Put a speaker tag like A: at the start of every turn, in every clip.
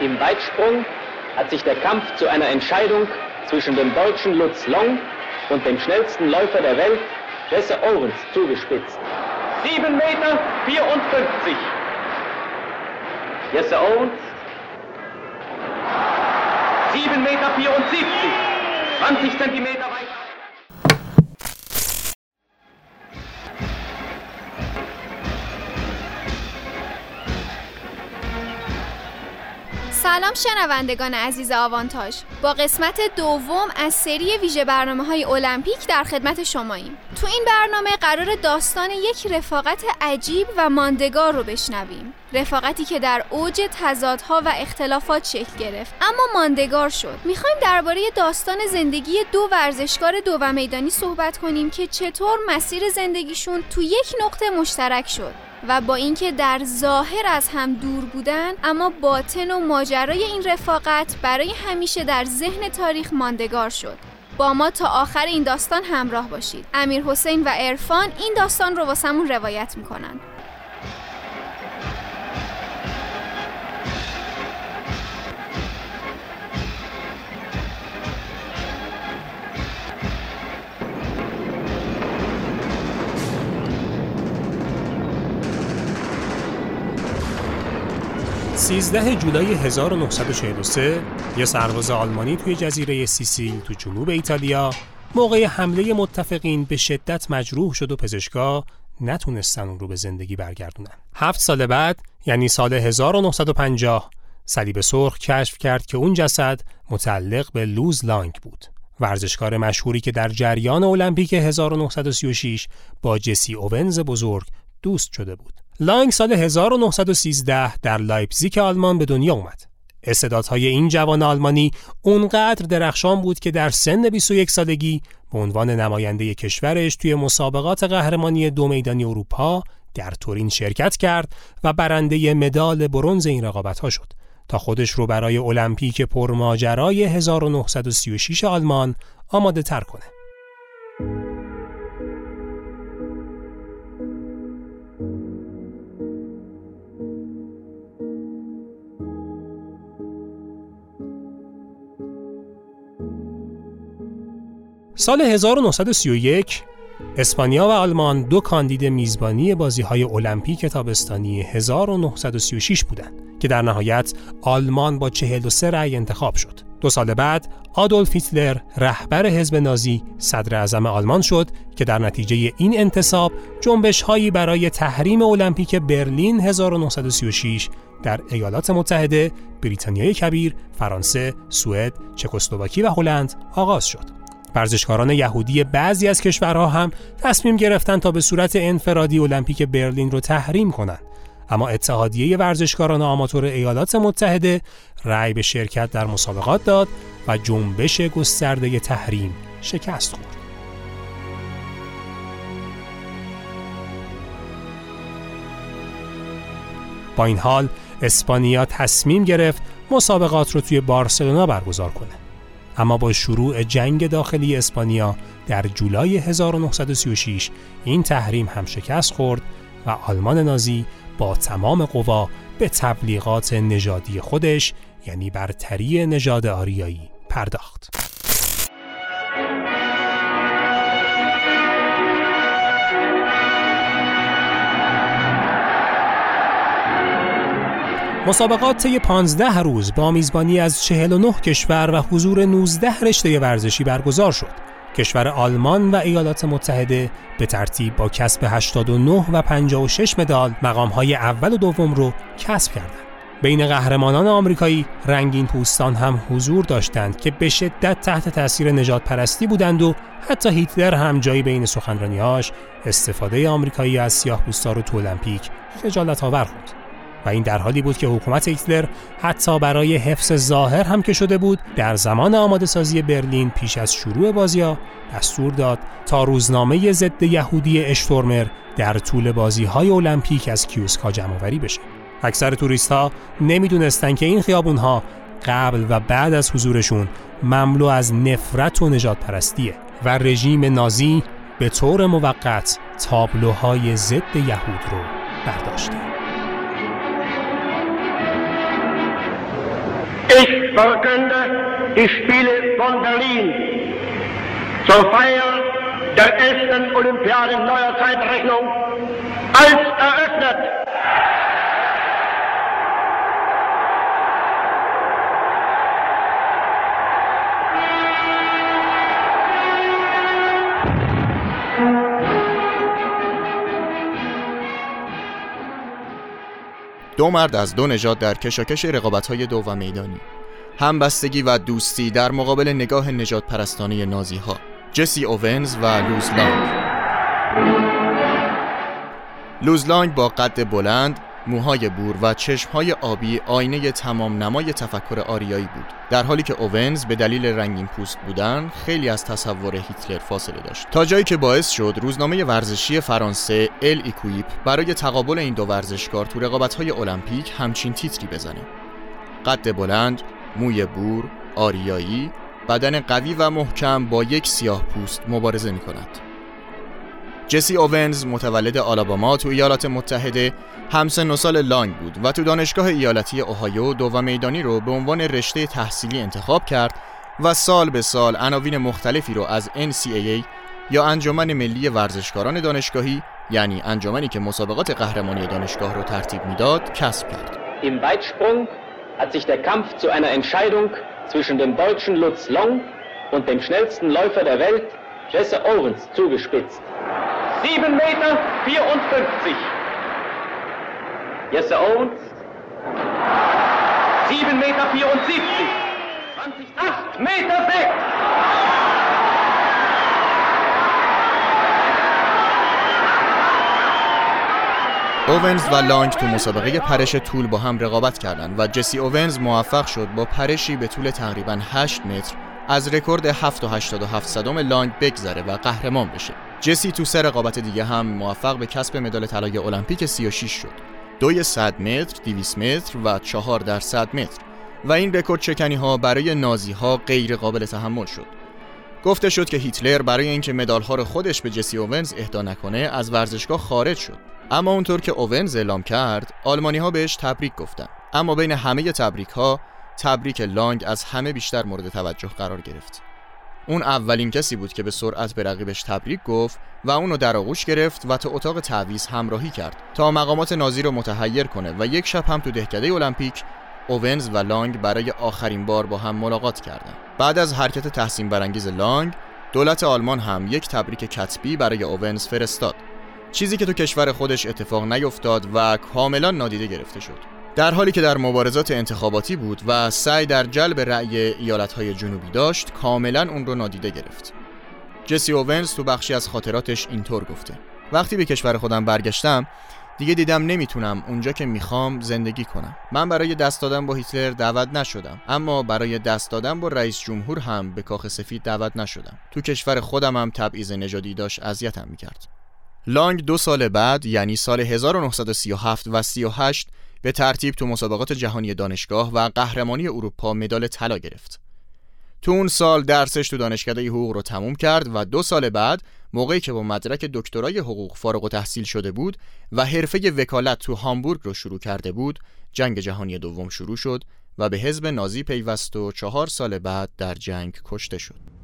A: Im Weitsprung hat sich der Kampf zu einer Entscheidung zwischen dem deutschen Lutz Long und dem schnellsten Läufer der Welt, Jesse Owens, zugespitzt. 7 Meter 54. Jesse Owens. 7 Meter 74. 20 Zentimeter
B: سلام شنوندگان عزیز آوانتاژ. با قسمت دوم از سری ویژه برنامه های المپیک در خدمت شماییم. تو این برنامه قرار داستان یک رفاقت عجیب و ماندگار رو بشنویم. رفاقتی که در اوج تضادها و اختلافات شکل گرفت. اما ماندگار شد. می‌خوایم درباره داستان زندگی دو ورزشکار دو و میدانی صحبت کنیم که چطور مسیر زندگیشون تو یک نقطه مشترک شد. و با اینکه در ظاهر از هم دور بودن اما باطن و ماجرای این رفاقت برای همیشه در ذهن تاریخ ماندگار شد. با ما تا آخر این داستان همراه باشید. امیر حسین و عرفان این داستان رو واسمون روایت می‌کنن.
C: سیزده جولای 1943 یه سرباز آلمانی توی جزیره سیسیل تو جنوب ایتالیا موقع حمله متفقین به شدت مجروح شد و پزشکا نتونستن اون رو به زندگی برگردونن. هفت سال بعد یعنی سال 1950 صلیب سرخ کشف کرد که اون جسد متعلق به لوز لانگ بود. ورزشکار مشهوری که در جریان المپیک 1936 با جسی اوونز بزرگ دوست شده بود. لانگ سال 1913 در لایپزیک آلمان به دنیا اومد. استعدادهای این جوان آلمانی اونقدر درخشان بود که در سن 21 سالگی به عنوان نماینده کشورش توی مسابقات قهرمانی دو میدانی اروپا در تورین شرکت کرد و برنده مدال برنز این رقابت ها شد تا خودش رو برای المپیک پرماجرای 1936 آلمان آماده تر کنه. سال 1931 اسپانیا و آلمان دو کاندید میزبانی بازی های المپیک تابستانی 1936 بودند که در نهایت آلمان با 43 رأی انتخاب شد. دو سال بعد آدولف هیتلر رهبر حزب نازی صدر اعظم آلمان شد که در نتیجه این انتصاب جنبش هایی برای تحریم المپیک برلین 1936 در ایالات متحده، بریتانیای کبیر، فرانسه، سوئد، چکسلواکی و هلند آغاز شد. ورزشکاران یهودی بعضی از کشورها هم تصمیم گرفتن تا به صورت انفرادی المپیک برلین رو تحریم کنند. اما اتحادیه ورزشکاران آماتور ایالات متحده رأی به شرکت در مسابقات داد و جنبش گسترده تحریم شکست خورد. با این حال اسپانیا تصمیم گرفت مسابقات رو توی بارسلونا برگزار کنه. اما با شروع جنگ داخلی اسپانیا در جولای 1936 این تحریم هم شکست خورد و آلمان نازی با تمام قوا به تبلیغات نژادی خودش یعنی برتری نژاد آریایی پرداخت. مسابقات طی 15 روز با میزبانی از 49 کشور و حضور 19 رشته ورزشی برگزار شد. کشور آلمان و ایالات متحده به ترتیب با کسب 89 و 56 مدال مقامهای اول و دوم رو کسب کردند. بین قهرمانان آمریکایی رنگین پوستان هم حضور داشتند که به شدت تحت تاثیر نجات پرستی بودند و حتی هیتلر هم جایی بین سخنرانیهاش استفاده آمریکایی از سیاه پوستا رو تو المپیک خجالت آور خوند. و این در حالی بود که حکومت هیتلر حتی برای حفظ ظاهر هم که شده بود در زمان آماده سازی برلین پیش از شروع بازی دستور داد تا روزنامه ضد یهودی اشتورمر در طول بازی های المپیک از کیوسکا جمع آوری بشه. اکثر توریست ها نمی‌دونستن که این خیابون ها قبل و بعد از حضورشون مملو از نفرت و نجات پرستیه و رژیم نازی به طور موقت تابلوهای ضد یهود رو برداشته
D: Ich verkünde die Spiele von Berlin zur Feier der ersten Olympiade neuer Zeitrechnung als eröffnet.
E: دو مرد از دو نژاد در کشاکش رقابت‌های دو و میدانی. همبستگی و دوستی در مقابل نگاه نژاد پرستانه نازی ها جسی اوونز و لوز لانگ. لوز لانگ با قد بلند موهای بور و چشمهای آبی آینه تمام نمای تفکر آریایی بود. در حالی که اوونز به دلیل رنگین پوست بودن خیلی از تصور هیتلر فاصله داشت. تا جایی که باعث شد روزنامه ورزشی فرانسه L'Équipe برای تقابل این دو ورزشکار تو رقابت‌های المپیک همچین تیتری بزنه. قد بلند موی بور آریایی بدن قوی و محکم با یک سیاه پوست مبارزه می کند. جسی اوونز متولد آلاباما تو ایالات متحده همسن و سال لانگ بود و تو دانشگاه ایالتی اوهایو دو میدانی رو به عنوان رشته تحصیلی انتخاب کرد و سال به سال عناوین مختلفی رو از NCAA یا انجمن ملی ورزشکاران دانشگاهی یعنی انجمنی که مسابقات قهرمانی دانشگاه رو ترتیب می‌داد کسب کرد.
A: Im Weitsprung hat sich der Kampf zu einer Entscheidung zwischen dem deutschen Lutz Long und dem schnellsten Läufer der Welt, Jesse Owens, zugespitzt. 7 Meter 54. Jesse Owens. 7 Meter 74. 20, 8 Meter 6.
E: اوونز و لانگ تو مسابقه پرش طول با هم رقابت کردند و جسی اوونز موفق شد با پرشی به طول تقریبا 8 متر از رکورد 7.87 صدم لانگ بگذره و قهرمان بشه. جسی تو سه رقابت دیگه هم موفق به کسب مدال طلای المپیک 36 شد. دوی 100 متر، 200 متر و 4 در 100 متر و این رکورد شکنی ها برای نازی ها غیر قابل تحمل شد. گفته شد که هیتلر برای اینکه مدال ها رو خودش به جسی اوونز اهدا نکنه از ورزشگاه خارج شد. اما اونطور که اوونز اعلام کرد، آلمانی ها بهش تبریک گفتن. اما بین همه تبریک ها تبریک لانگ از همه بیشتر مورد توجه قرار گرفت. اون اولین کسی بود که به سرعت به رقیبش تبریک گفت و اونو در آغوش گرفت و تا اتاق تعویض همراهی کرد تا مقامات نازی رو متحیر کنه و یک شب هم تو دهکده المپیک اوونز و لانگ برای آخرین بار با هم ملاقات کردند. بعد از حرکت تحسین برانگیز لانگ، دولت آلمان هم یک تبریک کتبی برای اوونز فرستاد. چیزی که تو کشور خودش اتفاق نیفتاد و کاملا نادیده گرفته شد. در حالی که در مبارزات انتخاباتی بود و سعی در جلب رأی ایالتهای جنوبی داشت کاملا اون رو نادیده گرفت. جسی اوونز تو بخشی از خاطراتش اینطور گفته. وقتی به کشور خودم برگشتم دیگه دیدم نمی‌تونم اونجا که می‌خوام زندگی کنم. من برای دست دادن با هیتلر دعوت نشدم اما برای دست دادن با رئیس جمهور هم به کاخ سفید دعوت نشدم. تو کشور خودم هم تبعیض نژادی داشت اذیتم می‌کرد. لانگ دو سال بعد یعنی سال 1937 و 38 به ترتیب تو مسابقات جهانی دانشگاه و قهرمانی اروپا مدال طلا گرفت. تو اون سال درسش تو دانشکده حقوق رو تموم کرد و دو سال بعد موقعی که با مدرک دکترای حقوق فارغ و تحصیل شده بود و حرفه وکالت تو هامبورگ رو شروع کرده بود جنگ جهانی دوم شروع شد و به حزب نازی پیوست و چهار سال بعد در جنگ کشته شد.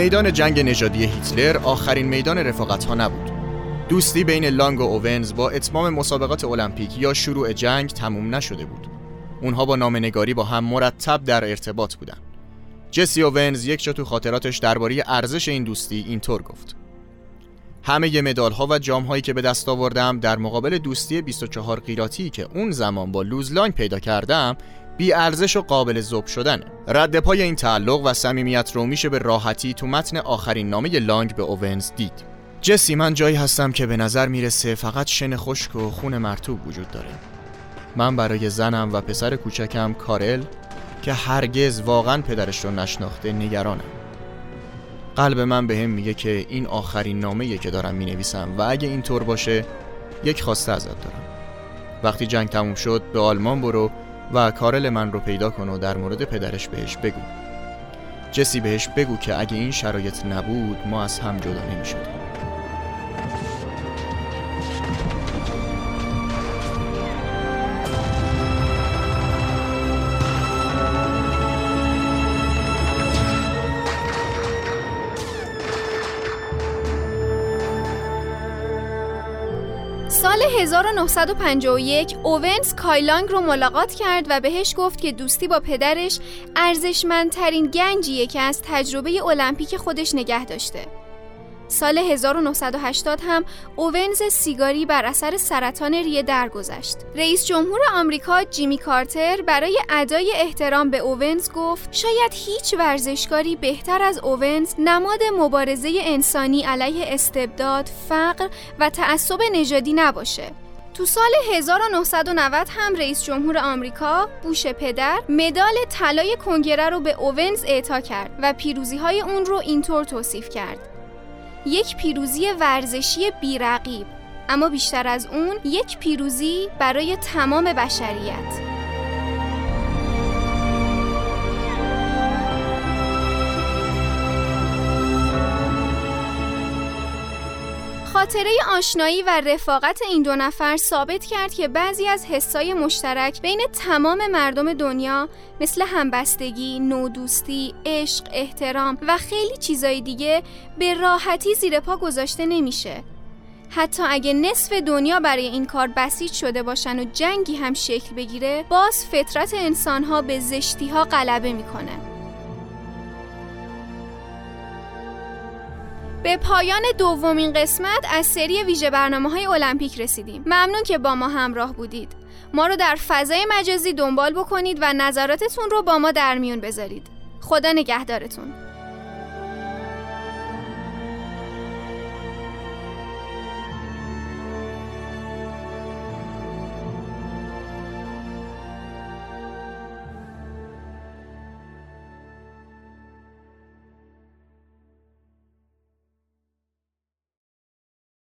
E: میدان جنگ نژادی هیتلر آخرین میدان رفاقت ها نبود. دوستی بین لانگ و اوونز با اتمام مسابقات المپیک یا شروع جنگ تموم نشده بود. اونها با نامنگاری با هم مرتب در ارتباط بودند. جسی اوونز یک جا تو خاطراتش درباره ارزش این دوستی اینطور گفت. همه مدال ها و جام هایی که به دست آوردم در مقابل دوستی 24 قیراتی که اون زمان با لوز لانگ پیدا کردم بی ارزش و قابل ذوب شدن رد پای این تعلق و صمیمیت رو میشه به راحتی تو متن آخرین نامه لانگ به اوونز دید. جسی من جایی هستم که به نظر می‌رسه فقط شن خشک و خون مرتوب وجود داره. من برای زنم و پسر کوچکم کارل که هرگز واقعا پدرش رو نشناخته نگرانم. قلب من به هم میگه که این آخرین نامه که دارم می نویسم و اگه اینطور باشه یک خواسته ازت دارم. وقتی جنگ تموم شد به آلمان برو و کارل من رو پیدا کن و در مورد پدرش بهش بگو جسی بهش بگو که اگه این شرایط نبود ما از هم جدا نمی شدیم.
B: سال 1951 اوونز کایلانگ رو ملاقات کرد و بهش گفت که دوستی با پدرش ارزشمندترین گنجیه که از تجربه المپیک خودش نگه داشته. سال 1980 هم اوونز سیگاری بر اثر سرطان ریه درگذشت. رئیس جمهور آمریکا جیمی کارتر برای ادای احترام به اوونز گفت شاید هیچ ورزشکاری بهتر از اوونز نماد مبارزه انسانی علیه استبداد، فقر و تعصب نژادی نباشه. تو سال 1990 هم رئیس جمهور آمریکا بوش پدر مدال طلای کنگره رو به اوونز اعطا کرد و پیروزی های اون رو اینطور توصیف کرد. یک پیروزی ورزشی بیرقیب اما بیشتر از اون یک پیروزی برای تمام بشریت. خاطره آشنایی و رفاقت این دو نفر ثابت کرد که بعضی از حسای مشترک بین تمام مردم دنیا مثل همبستگی، نودوستی، عشق، احترام و خیلی چیزای دیگه به راحتی زیر پا گذاشته نمیشه. حتی اگه نصف دنیا برای این کار بسیج شده باشن و جنگی هم شکل بگیره باز فطرت انسانها به زشتی ها غلبه می‌کنه به پایان دومین قسمت از سری ویژه برنامه های المپیک رسیدیم. ممنون که با ما همراه بودید. ما رو در فضای مجازی دنبال بکنید و نظراتتون رو با ما در میون بذارید. خدا نگهدارتون.